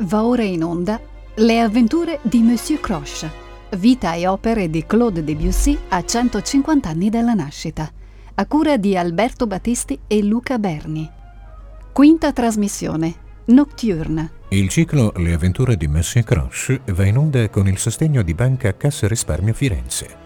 Va ora in onda Le avventure di Monsieur Croche, vita e opere di Claude Debussy a 150 anni dalla nascita, a cura di Alberto Battisti e Luca Berni. Quinta trasmissione, Nocturne. Il ciclo Le avventure di Monsieur Croche va in onda con il sostegno di Banca Cassa Risparmio Firenze.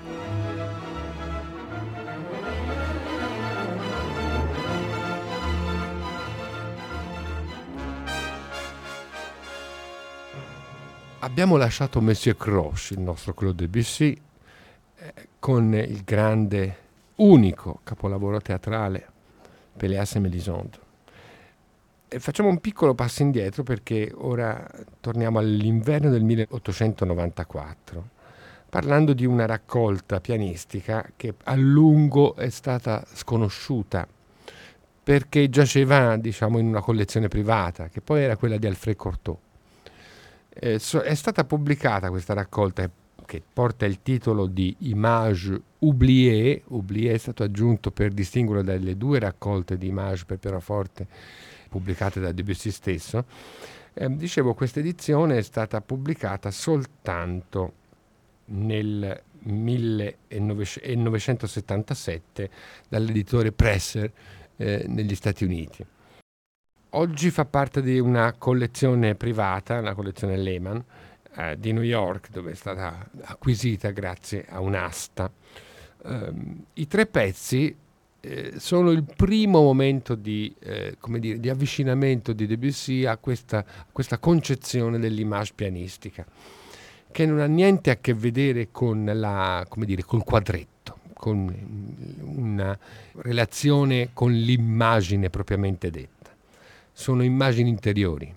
Abbiamo lasciato Monsieur Croche, il nostro Claude Debussy, eh, con il grande, unico capolavoro teatrale, Péléas et Mélisande. E facciamo un piccolo passo indietro perché ora torniamo all'inverno del 1894, parlando di una raccolta pianistica che a lungo è stata sconosciuta perché giaceva diciamo, in una collezione privata, che poi era quella di Alfred Cortot. Eh, so, è stata pubblicata questa raccolta che porta il titolo di Image oubliée, oubliée è stato aggiunto per distinguerlo dalle due raccolte di Image per pianoforte pubblicate da Debussy stesso. Eh, dicevo, questa edizione è stata pubblicata soltanto nel 1977 dall'editore Presser eh, negli Stati Uniti. Oggi fa parte di una collezione privata, la collezione Lehman eh, di New York, dove è stata acquisita grazie a un'asta. Um, I tre pezzi eh, sono il primo momento di, eh, dire, di, avvicinamento di Debussy a questa, a questa concezione dell'image pianistica, che non ha niente a che vedere con la, dire, col quadretto, con una relazione con l'immagine propriamente detta sono immagini interiori.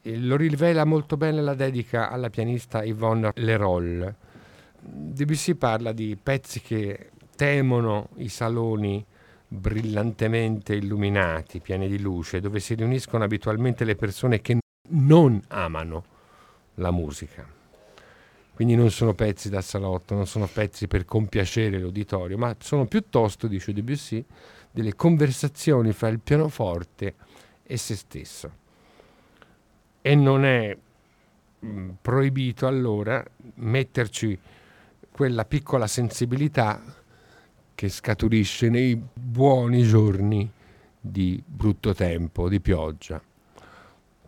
E lo rivela molto bene la dedica alla pianista Yvonne Leroll. Debussy parla di pezzi che temono i saloni brillantemente illuminati, pieni di luce, dove si riuniscono abitualmente le persone che non amano la musica. Quindi non sono pezzi da salotto, non sono pezzi per compiacere l'uditorio, ma sono piuttosto, dice Debussy, delle conversazioni fra il pianoforte e se stesso. E non è mm, proibito allora metterci quella piccola sensibilità che scaturisce nei buoni giorni di brutto tempo, di pioggia.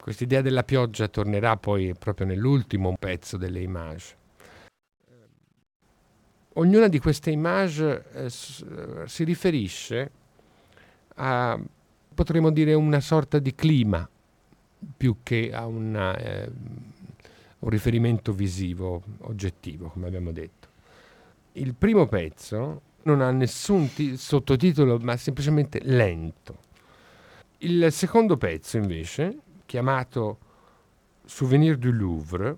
Quest'idea della pioggia tornerà poi proprio nell'ultimo pezzo delle image. Ognuna di queste image eh, si riferisce a potremmo dire una sorta di clima più che a una, eh, un riferimento visivo, oggettivo, come abbiamo detto. Il primo pezzo non ha nessun t- sottotitolo, ma semplicemente lento. Il secondo pezzo, invece, chiamato Souvenir du Louvre,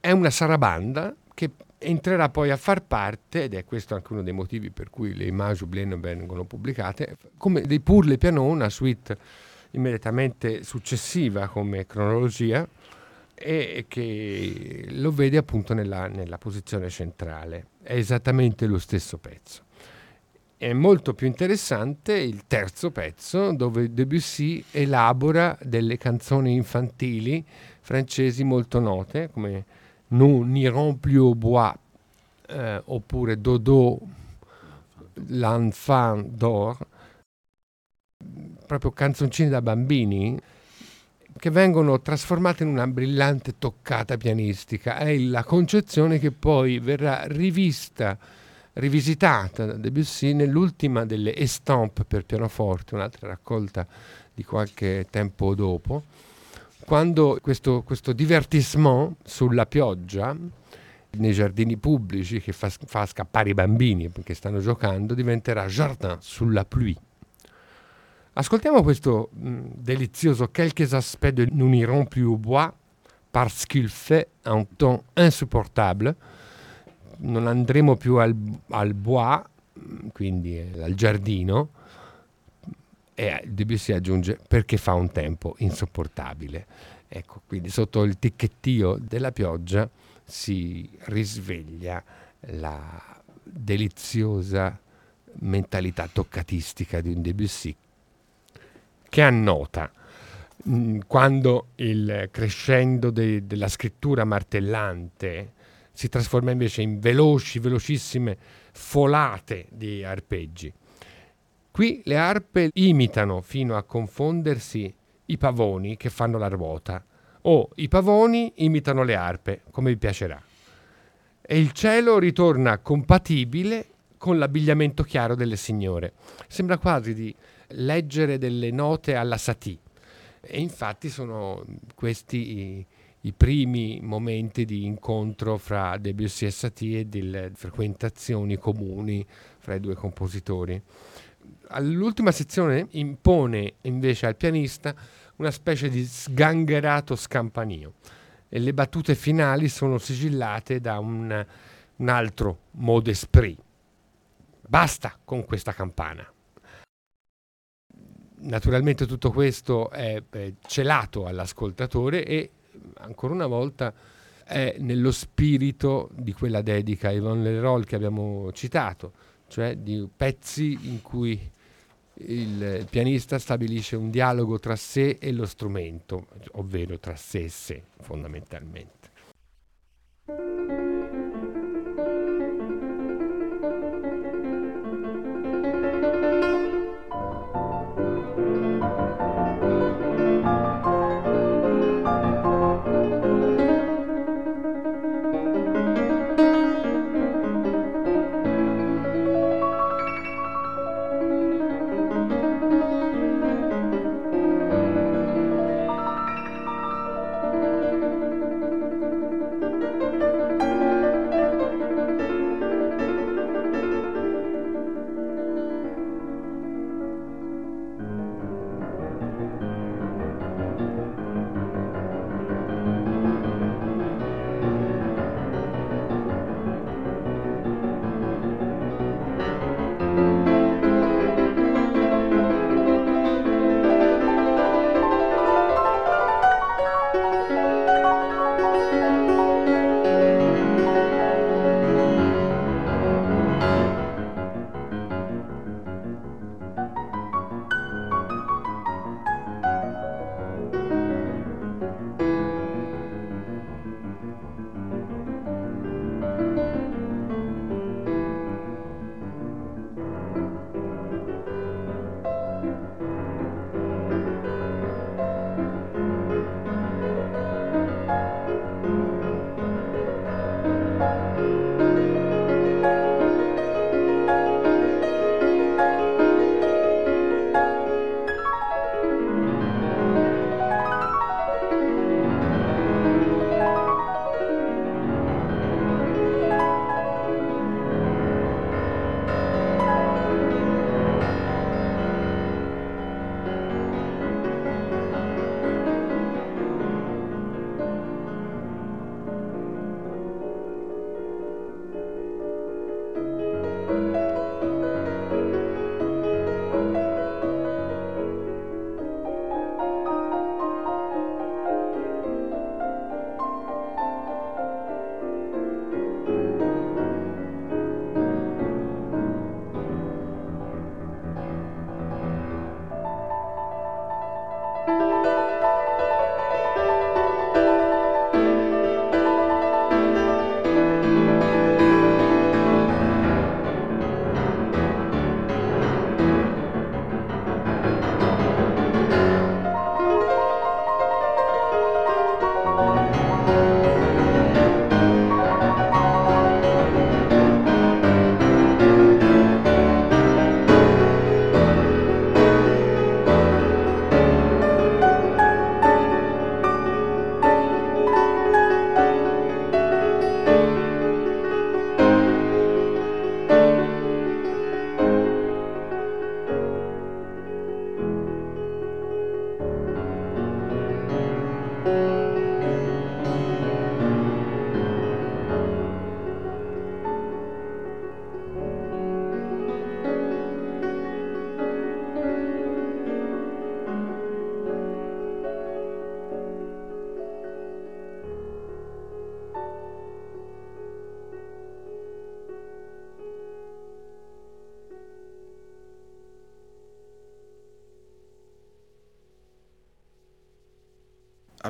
è una sarabanda che entrerà poi a far parte, ed è questo anche uno dei motivi per cui le immagini Blaine vengono pubblicate, come dei Pour le Piano, una suite immediatamente successiva come cronologia e che lo vede appunto nella, nella posizione centrale. È esattamente lo stesso pezzo. È molto più interessante il terzo pezzo dove Debussy elabora delle canzoni infantili francesi molto note come Nous n'irons plus au bois, eh, oppure Dodo, l'enfant d'or, proprio canzoncine da bambini che vengono trasformate in una brillante toccata pianistica. È la concezione che poi verrà rivista, rivisitata da Debussy nell'ultima delle Estampe per pianoforte, un'altra raccolta di qualche tempo dopo quando questo, questo divertissement sulla pioggia nei giardini pubblici che fa, fa, scappare i bambini che stanno giocando diventerà Jardin sulla pluie. Ascoltiamo questo mh, delizioso Quelques aspects de Nous n'irons plus au bois parce qu'il fait un temps insupportable. Non andremo più al, al bois, quindi al giardino, e Debussy aggiunge perché fa un tempo insopportabile. Ecco, quindi sotto il ticchettio della pioggia si risveglia la deliziosa mentalità toccatistica di un Debussy che annota Mm, quando il crescendo de- della scrittura martellante si trasforma invece in veloci, velocissime folate di arpeggi. Qui le arpe imitano fino a confondersi i pavoni che fanno la ruota o i pavoni imitano le arpe, come vi piacerà. E il cielo ritorna compatibile con l'abbigliamento chiaro delle signore. Sembra quasi di leggere delle note alla Satie. E infatti sono questi i, i primi momenti di incontro fra Debussy e Satie e delle frequentazioni comuni fra i due compositori. All'ultima sezione impone invece al pianista una specie di sgangherato scampanio e le battute finali sono sigillate da un, un altro mot d'esprit. Basta con questa campana naturalmente tutto questo è, è celato all'ascoltatore e ancora una volta è nello spirito di quella dedica a Yvonne Leroy che abbiamo citato, cioè di pezzi in cui il pianista stabilisce un dialogo tra sé e lo strumento, ovvero tra sé e sé fondamentalmente.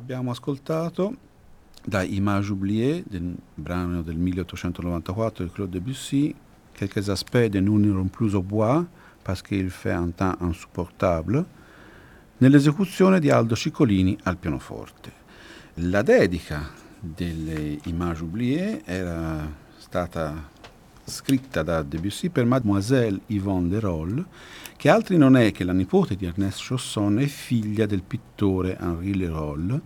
Abbiamo ascoltato da Image oubliée, del brano del 1894 di Claude Debussy, quelques aspects de Nous n'irons plus au bois parce qu'il fait un temps insupportable, nell'esecuzione di Aldo Ciccolini al pianoforte. La dedica delle Image oubliée era stata scritta da Debussy per Mademoiselle Yvonne Leroll, che altri non è che la nipote di Ernest Chausson e figlia del pittore Henri Leroll,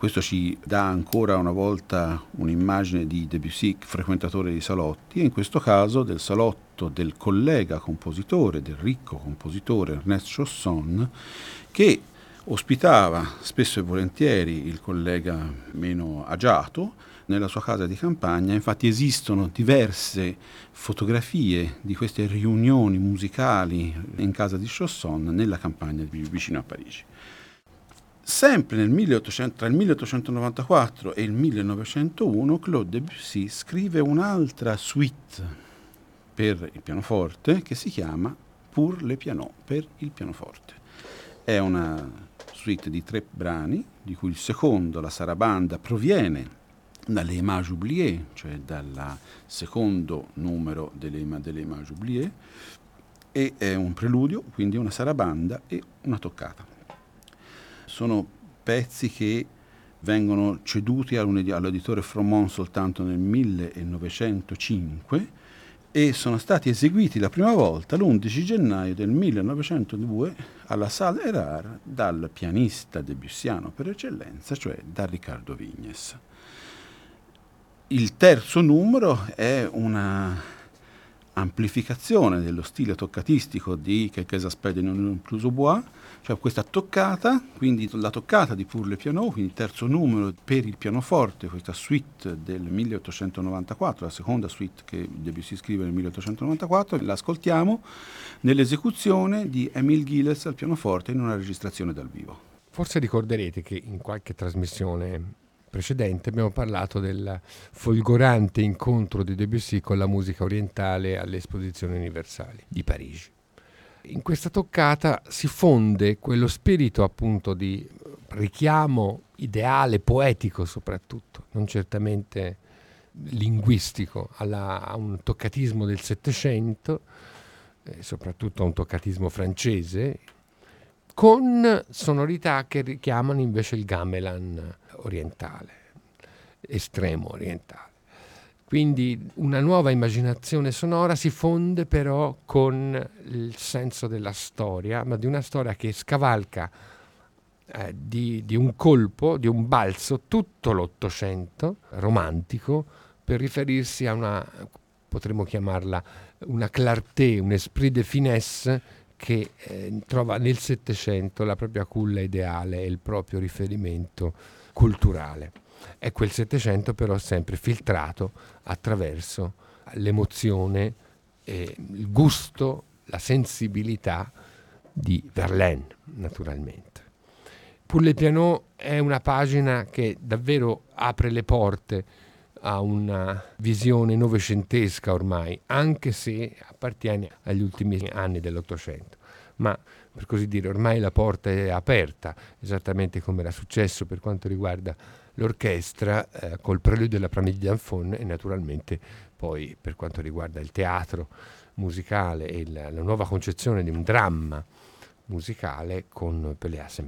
questo ci dà ancora una volta un'immagine di Debussy frequentatore di salotti e in questo caso del salotto del collega compositore, del ricco compositore Ernest Chausson, che ospitava spesso e volentieri il collega meno agiato nella sua casa di campagna. Infatti esistono diverse fotografie di queste riunioni musicali in casa di Chausson nella campagna vicino a Parigi. Sempre nel 1800, tra il 1894 e il 1901 Claude Debussy scrive un'altra suite per il pianoforte che si chiama Pour le piano, per il pianoforte. È una suite di tre brani, di cui il secondo, la sarabanda, proviene dalle Images oubliées, cioè dal secondo numero delle, delle Images oubliées, e è un preludio, quindi una sarabanda e una toccata sono pezzi che vengono ceduti all'editore Fromont soltanto nel 1905 e sono stati eseguiti la prima volta l'11 gennaio del 1902 alla Salle Erard dal pianista debussiano per eccellenza, cioè da Riccardo Vignes. Il terzo numero è una amplificazione dello stile toccatistico di Quelques aspects de non plus au bois, cioè questa toccata, quindi la toccata di Pour le piano, quindi il terzo numero per il pianoforte, questa suite del 1894, la seconda suite che Debussy scrive nel 1894, l'ascoltiamo nell'esecuzione di Emile Gilles al pianoforte in una registrazione dal vivo. Forse ricorderete che in qualche trasmissione precedente abbiamo parlato del folgorante incontro di Debussy con la musica orientale alle esposizioni universali di Parigi. In questa toccata si fonde quello spirito appunto di richiamo ideale, poetico soprattutto, non certamente linguistico, alla, a un toccatismo del Settecento, eh, soprattutto a un toccatismo francese, con sonorità che richiamano invece il gamelan orientale, estremo orientale. Quindi una nuova immaginazione sonora si fonde però con il senso della storia, ma di una storia che scavalca eh, di, di, un colpo, di un balzo, tutto l'Ottocento romantico per riferirsi a una, potremmo chiamarla, una clarté, un esprit de finesse che eh, trova nel Settecento la propria culla ideale e il proprio riferimento culturale è quel Settecento però sempre filtrato attraverso l'emozione, eh, il gusto, la sensibilità di Verlaine, naturalmente. Pour le piano è una pagina che davvero apre le porte a una visione novecentesca ormai, anche se appartiene agli ultimi anni dell'Ottocento. Ma per così dire, ormai la porta è aperta, esattamente come era successo per quanto riguarda l'orchestra eh, col preludio della Pramide d'Anfon e naturalmente poi per quanto riguarda il teatro musicale e la, la nuova concezione di un dramma musicale con Pelléas e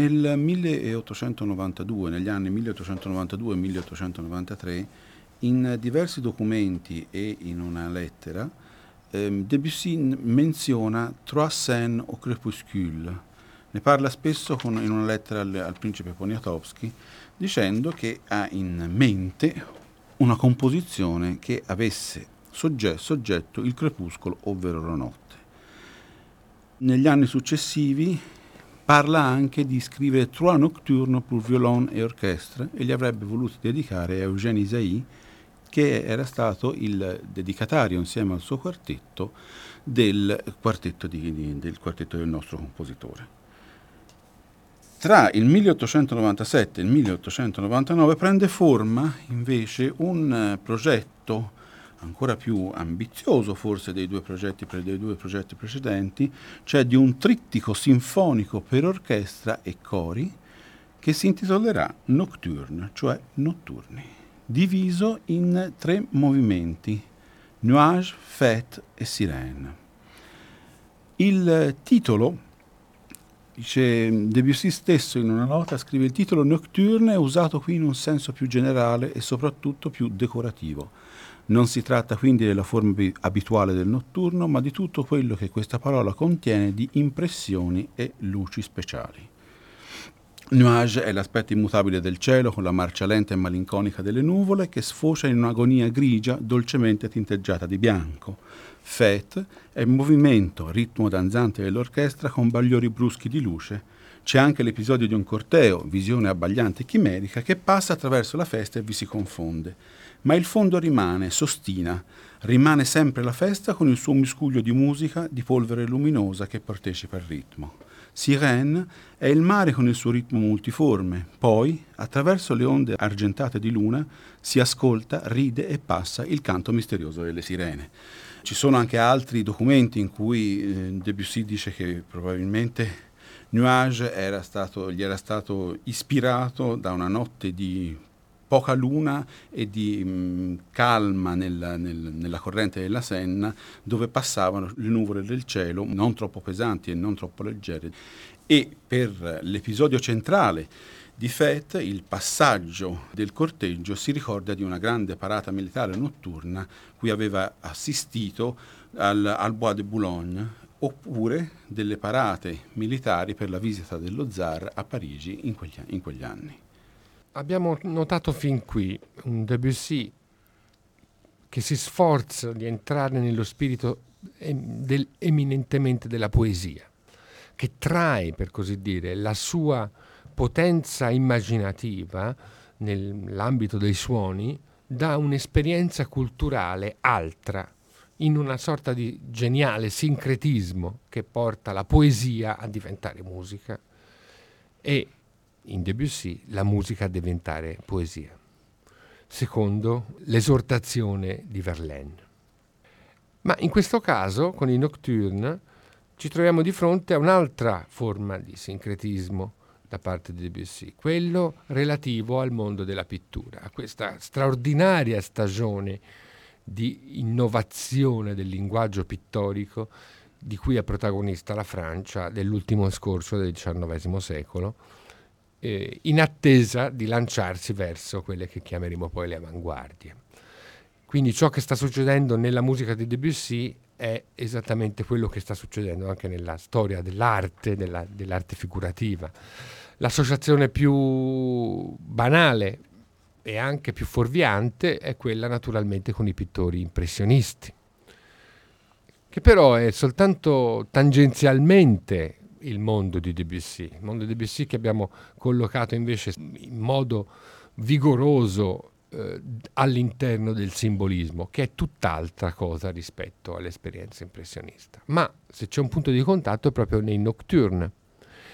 Nel 1892, negli anni 1892 1893, in diversi documenti e in una lettera, ehm, Debussy menziona Trois scènes au crépuscule. Ne parla spesso con, in una lettera al, al principe Poniatowski, dicendo che ha in mente una composizione che avesse sogge- soggetto il crepuscolo, ovvero la notte. Negli anni successivi parla anche di scrivere Trois Nocturnes pour violon e orchestra e li avrebbe voluti dedicare a Eugène Isaïe, che era stato il dedicatario insieme al suo quartetto del quartetto, di, del, quartetto del nostro compositore. Tra il 1897 e il 1899 prende forma invece un progetto ancora più ambizioso forse dei due, progetti, dei due progetti precedenti, cioè di un trittico sinfonico per orchestra e cori che si intitolerà Nocturne, cioè notturni, diviso in tre movimenti, Nuage, Fête e Sirène. Il titolo Dice Debussy stesso in una nota scrive il titolo Nocturne è usato qui in un senso più generale e soprattutto più decorativo. Non si tratta quindi della forma abituale del notturno, ma di tutto quello che questa parola contiene di impressioni e luci speciali. Nuage è l'aspetto immutabile del cielo con la marcia lenta e malinconica delle nuvole che sfocia in un'agonia grigia dolcemente tinteggiata di bianco. Fête è il movimento, ritmo danzante dell'orchestra con bagliori bruschi di luce. C'è anche l'episodio di un corteo, visione abbagliante e chimerica, che passa attraverso la festa e vi si confonde. Ma il fondo rimane, s'ostina, rimane sempre la festa con il suo miscuglio di musica, di polvere luminosa che partecipa al ritmo. Sirène è il mare con il suo ritmo multiforme, poi, attraverso le onde argentate di luna, si ascolta, ride e passa il canto misterioso delle sirene. Ci sono anche altri documenti in cui eh, Debussy dice che probabilmente Nuage era stato, gli era stato ispirato da una notte di poca luna e di mh, mm, calma nella, nel, nella corrente della Senna, dove passavano le nuvole del cielo, non troppo pesanti e non troppo leggere. E per l'episodio centrale di Fête, il passaggio del corteggio si ricorda di una grande parata militare notturna cui aveva assistito al, al Bois de Boulogne, oppure delle parate militari per la visita dello zar a Parigi in quegli, in quegli anni abbiamo notato fin qui un Debussy che si sforza di entrare nello spirito del, eminentemente della poesia, che trae, per così dire, la sua potenza immaginativa nell'ambito dei suoni da un'esperienza culturale altra, in una sorta di geniale sincretismo che porta la poesia a diventare musica. E in Debussy la musica a diventare poesia. Secondo, l'esortazione di Verlaine. Ma in questo caso, con i Nocturne, ci troviamo di fronte a un'altra forma di sincretismo da parte di Debussy, quello relativo al mondo della pittura, a questa straordinaria stagione di innovazione del linguaggio pittorico di cui è protagonista la Francia dell'ultimo scorcio del XIX secolo, eh, in attesa di lanciarsi verso quelle che chiameremo poi le avanguardie. Quindi ciò che sta succedendo nella musica di Debussy è esattamente quello che sta succedendo anche nella storia dell'arte, della, dell'arte figurativa. L'associazione più banale e anche più fuorviante è quella naturalmente con i pittori impressionisti, che però è soltanto tangenzialmente il mondo di Debussy, il mondo di Debussy che abbiamo collocato invece in modo vigoroso eh, all'interno del simbolismo, che è tutt'altra cosa rispetto all'esperienza impressionista. Ma se c'è un punto di contatto è proprio nei Nocturne,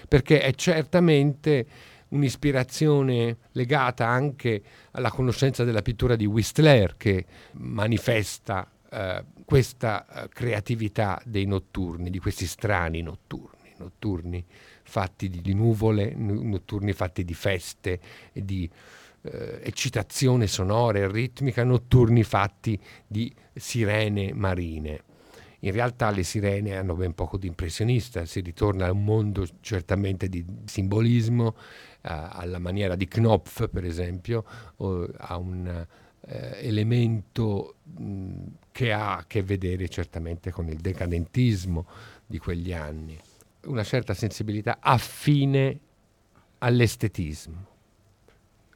perché è certamente un'ispirazione legata anche alla conoscenza della pittura di Whistler che manifesta eh, questa eh, creatività dei notturni, di questi strani notturni notturni fatti di, nuvole, notturni fatti di feste di eh, eccitazione sonora e ritmica, notturni fatti di sirene marine. In realtà le sirene hanno ben poco di impressionista, si ritorna a un mondo certamente di simbolismo, eh, alla maniera di Knopf per esempio, a un eh, elemento mh, che ha a che vedere certamente con il decadentismo di quegli anni, una certa sensibilità affine all'estetismo.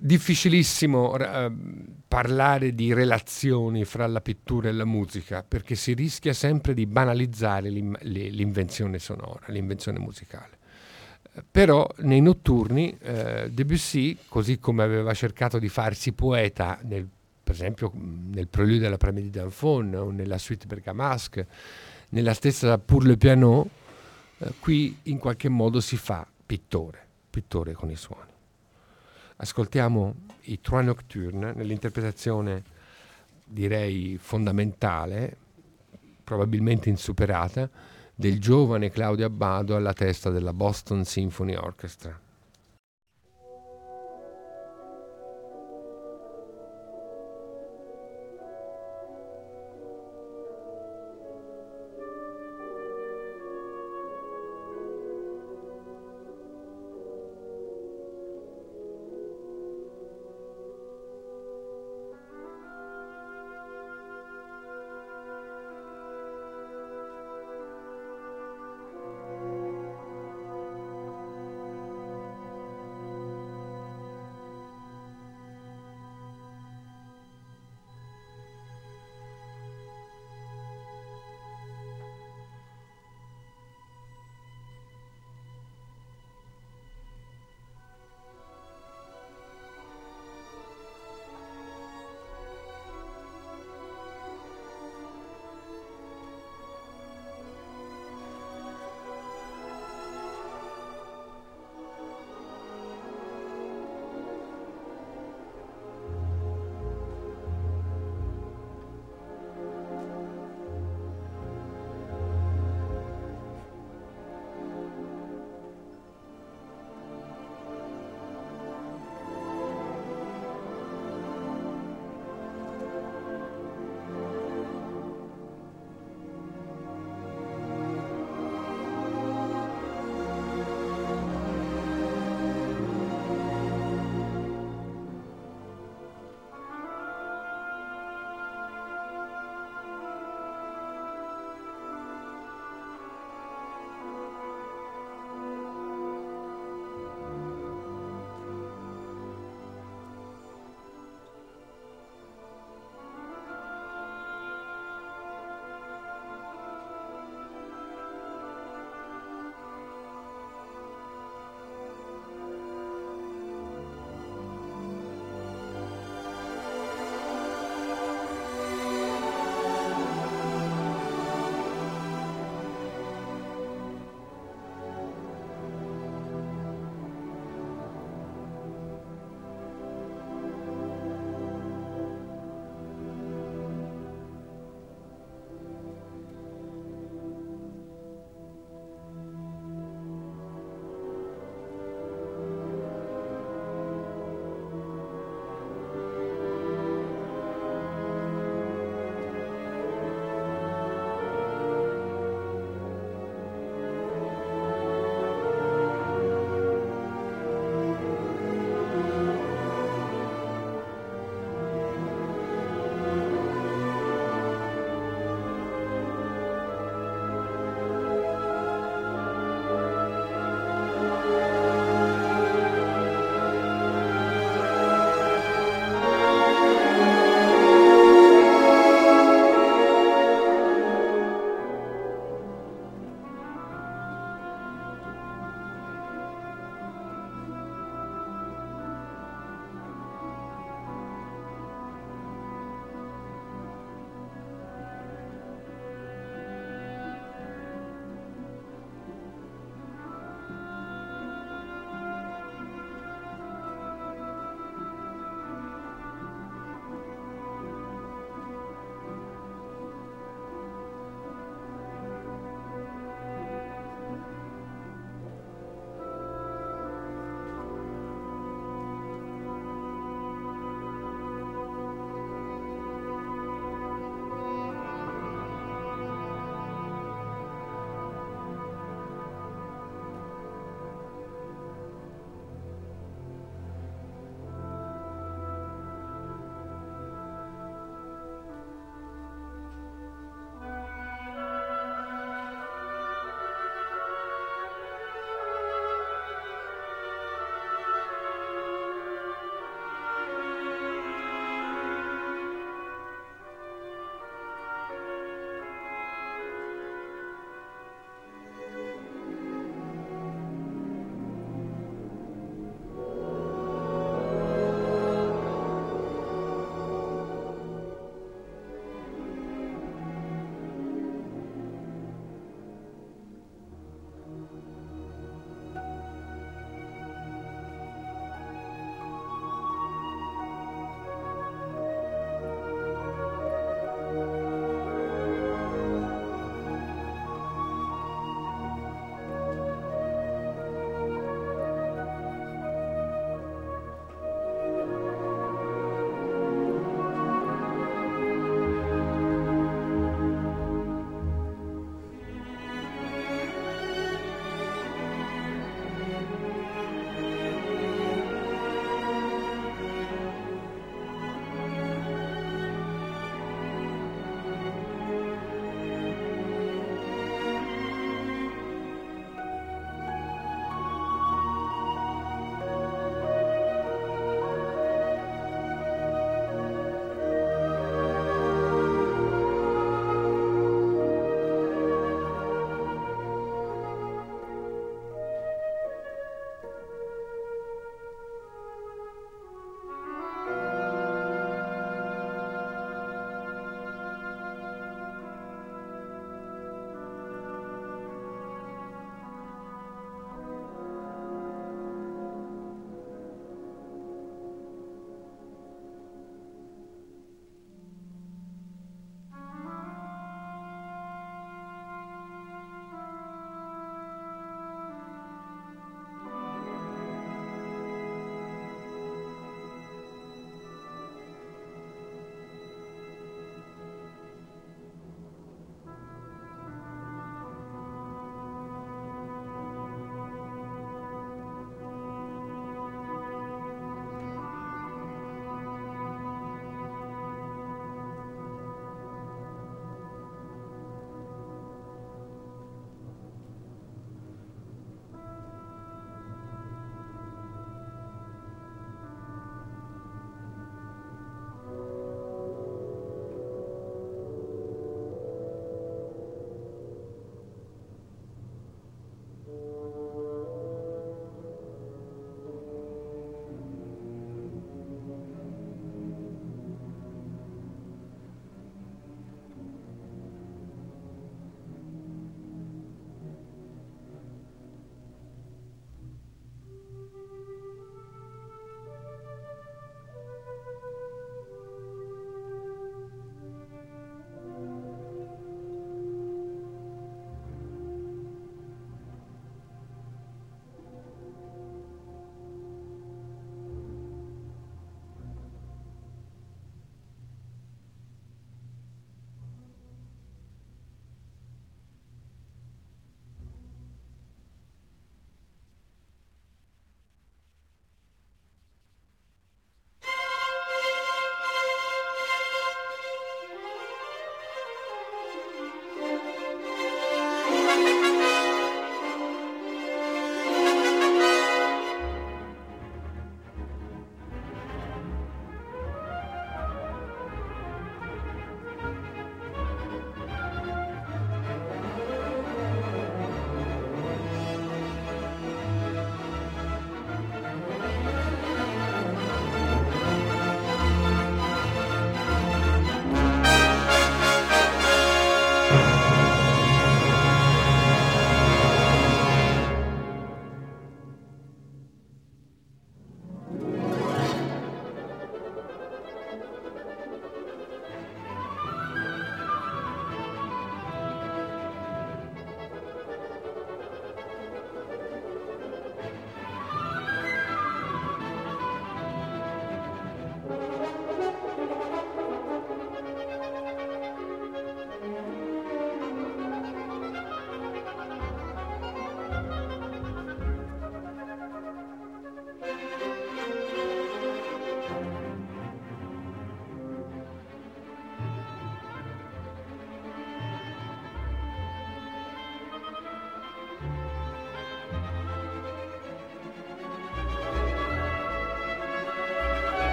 Difficilissimo eh, parlare di relazioni fra la pittura e la musica perché si rischia sempre di banalizzare l'invenzione sonora, l'invenzione musicale. Però nei notturni eh, Debussy, così come aveva cercato di farsi poeta, nel, per esempio nel preludio della Premia di Danfon o nella suite bergamasque, nella stessa Pour le piano, eh, qui in qualche modo si fa pittore, pittore con i suoni. Ascoltiamo i Trois Nocturnes nell'interpretazione direi fondamentale, probabilmente insuperata, del giovane Claudio Abbado alla testa della Boston Symphony Orchestra.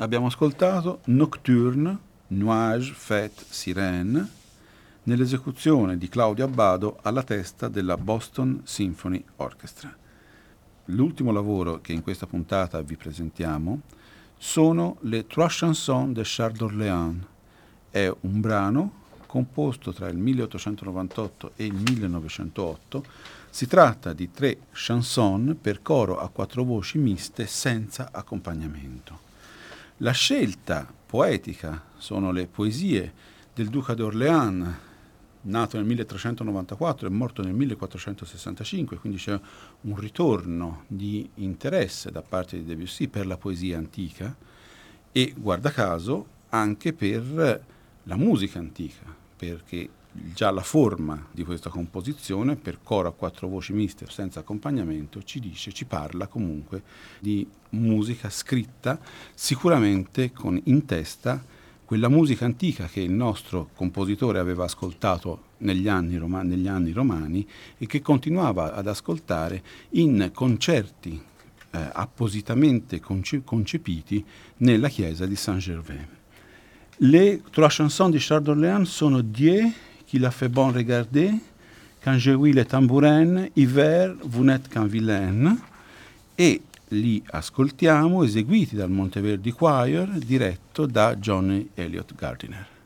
Abbiamo ascoltato Nocturne, Nuage, Fête, Sirène, nell'esecuzione di Claudio Abbado alla testa della Boston Symphony Orchestra. L'ultimo lavoro che in questa puntata vi presentiamo sono le Trois Chansons de Charles d'Orléans. È un brano composto tra il 1898 e il 1908. Si tratta di tre chanson per coro a quattro voci miste senza accompagnamento. La scelta poetica sono le poesie del duca d'Orléans, nato nel 1394 e morto nel 1465, quindi c'è un ritorno di interesse da parte di Debussy per la poesia antica e, guarda caso, anche per la musica antica, perché già la forma di questa composizione per coro a quattro voci miste senza accompagnamento ci dice, ci parla comunque di musica scritta sicuramente con in testa quella musica antica che il nostro compositore aveva ascoltato negli anni, rom- negli anni romani e che continuava ad ascoltare in concerti eh, appositamente conce- concepiti nella chiesa di Saint-Gervais. Le trois chansons di Charles d'Orléans sono Dieu qui l'a fait bon regarder, quand j'ai oui le tambourin, hiver, vous n'êtes qu'un vilain, e li ascoltiamo eseguiti dal Monteverdi Choir diretto da Johnny Elliott Gardiner.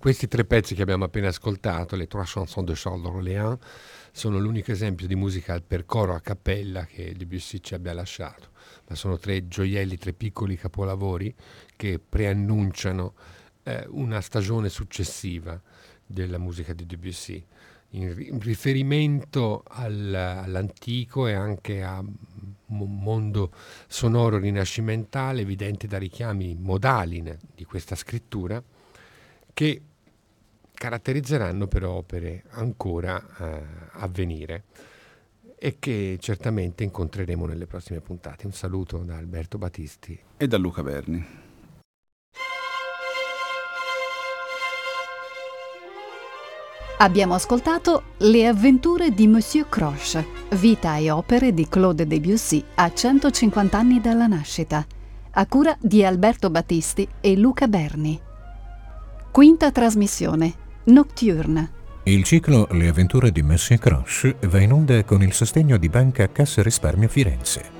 Questi tre pezzi che abbiamo appena ascoltato, le Trois chansons de Charles d'Orléans, sono l'unico esempio di musica per coro a cappella che Debussy ci abbia lasciato, ma sono tre gioielli, tre piccoli capolavori che preannunciano eh, una stagione successiva della musica di Debussy, in, riferimento al, all'antico e anche a un mondo sonoro rinascimentale, evidente da richiami modali di questa scrittura, che caratterizzeranno per opere ancora eh, a venire e che certamente incontreremo nelle prossime puntate. Un saluto da Alberto Battisti e da Luca Berni. Abbiamo ascoltato Le avventure di Monsieur Croche, vita e opere di Claude Debussy a 150 anni dalla nascita, a cura di Alberto Battisti e Luca Berni. Quinta trasmissione Nocturne. Il ciclo Le avventure di Messi Croce va in onda con il sostegno di Banca Cassa Risparmio Firenze.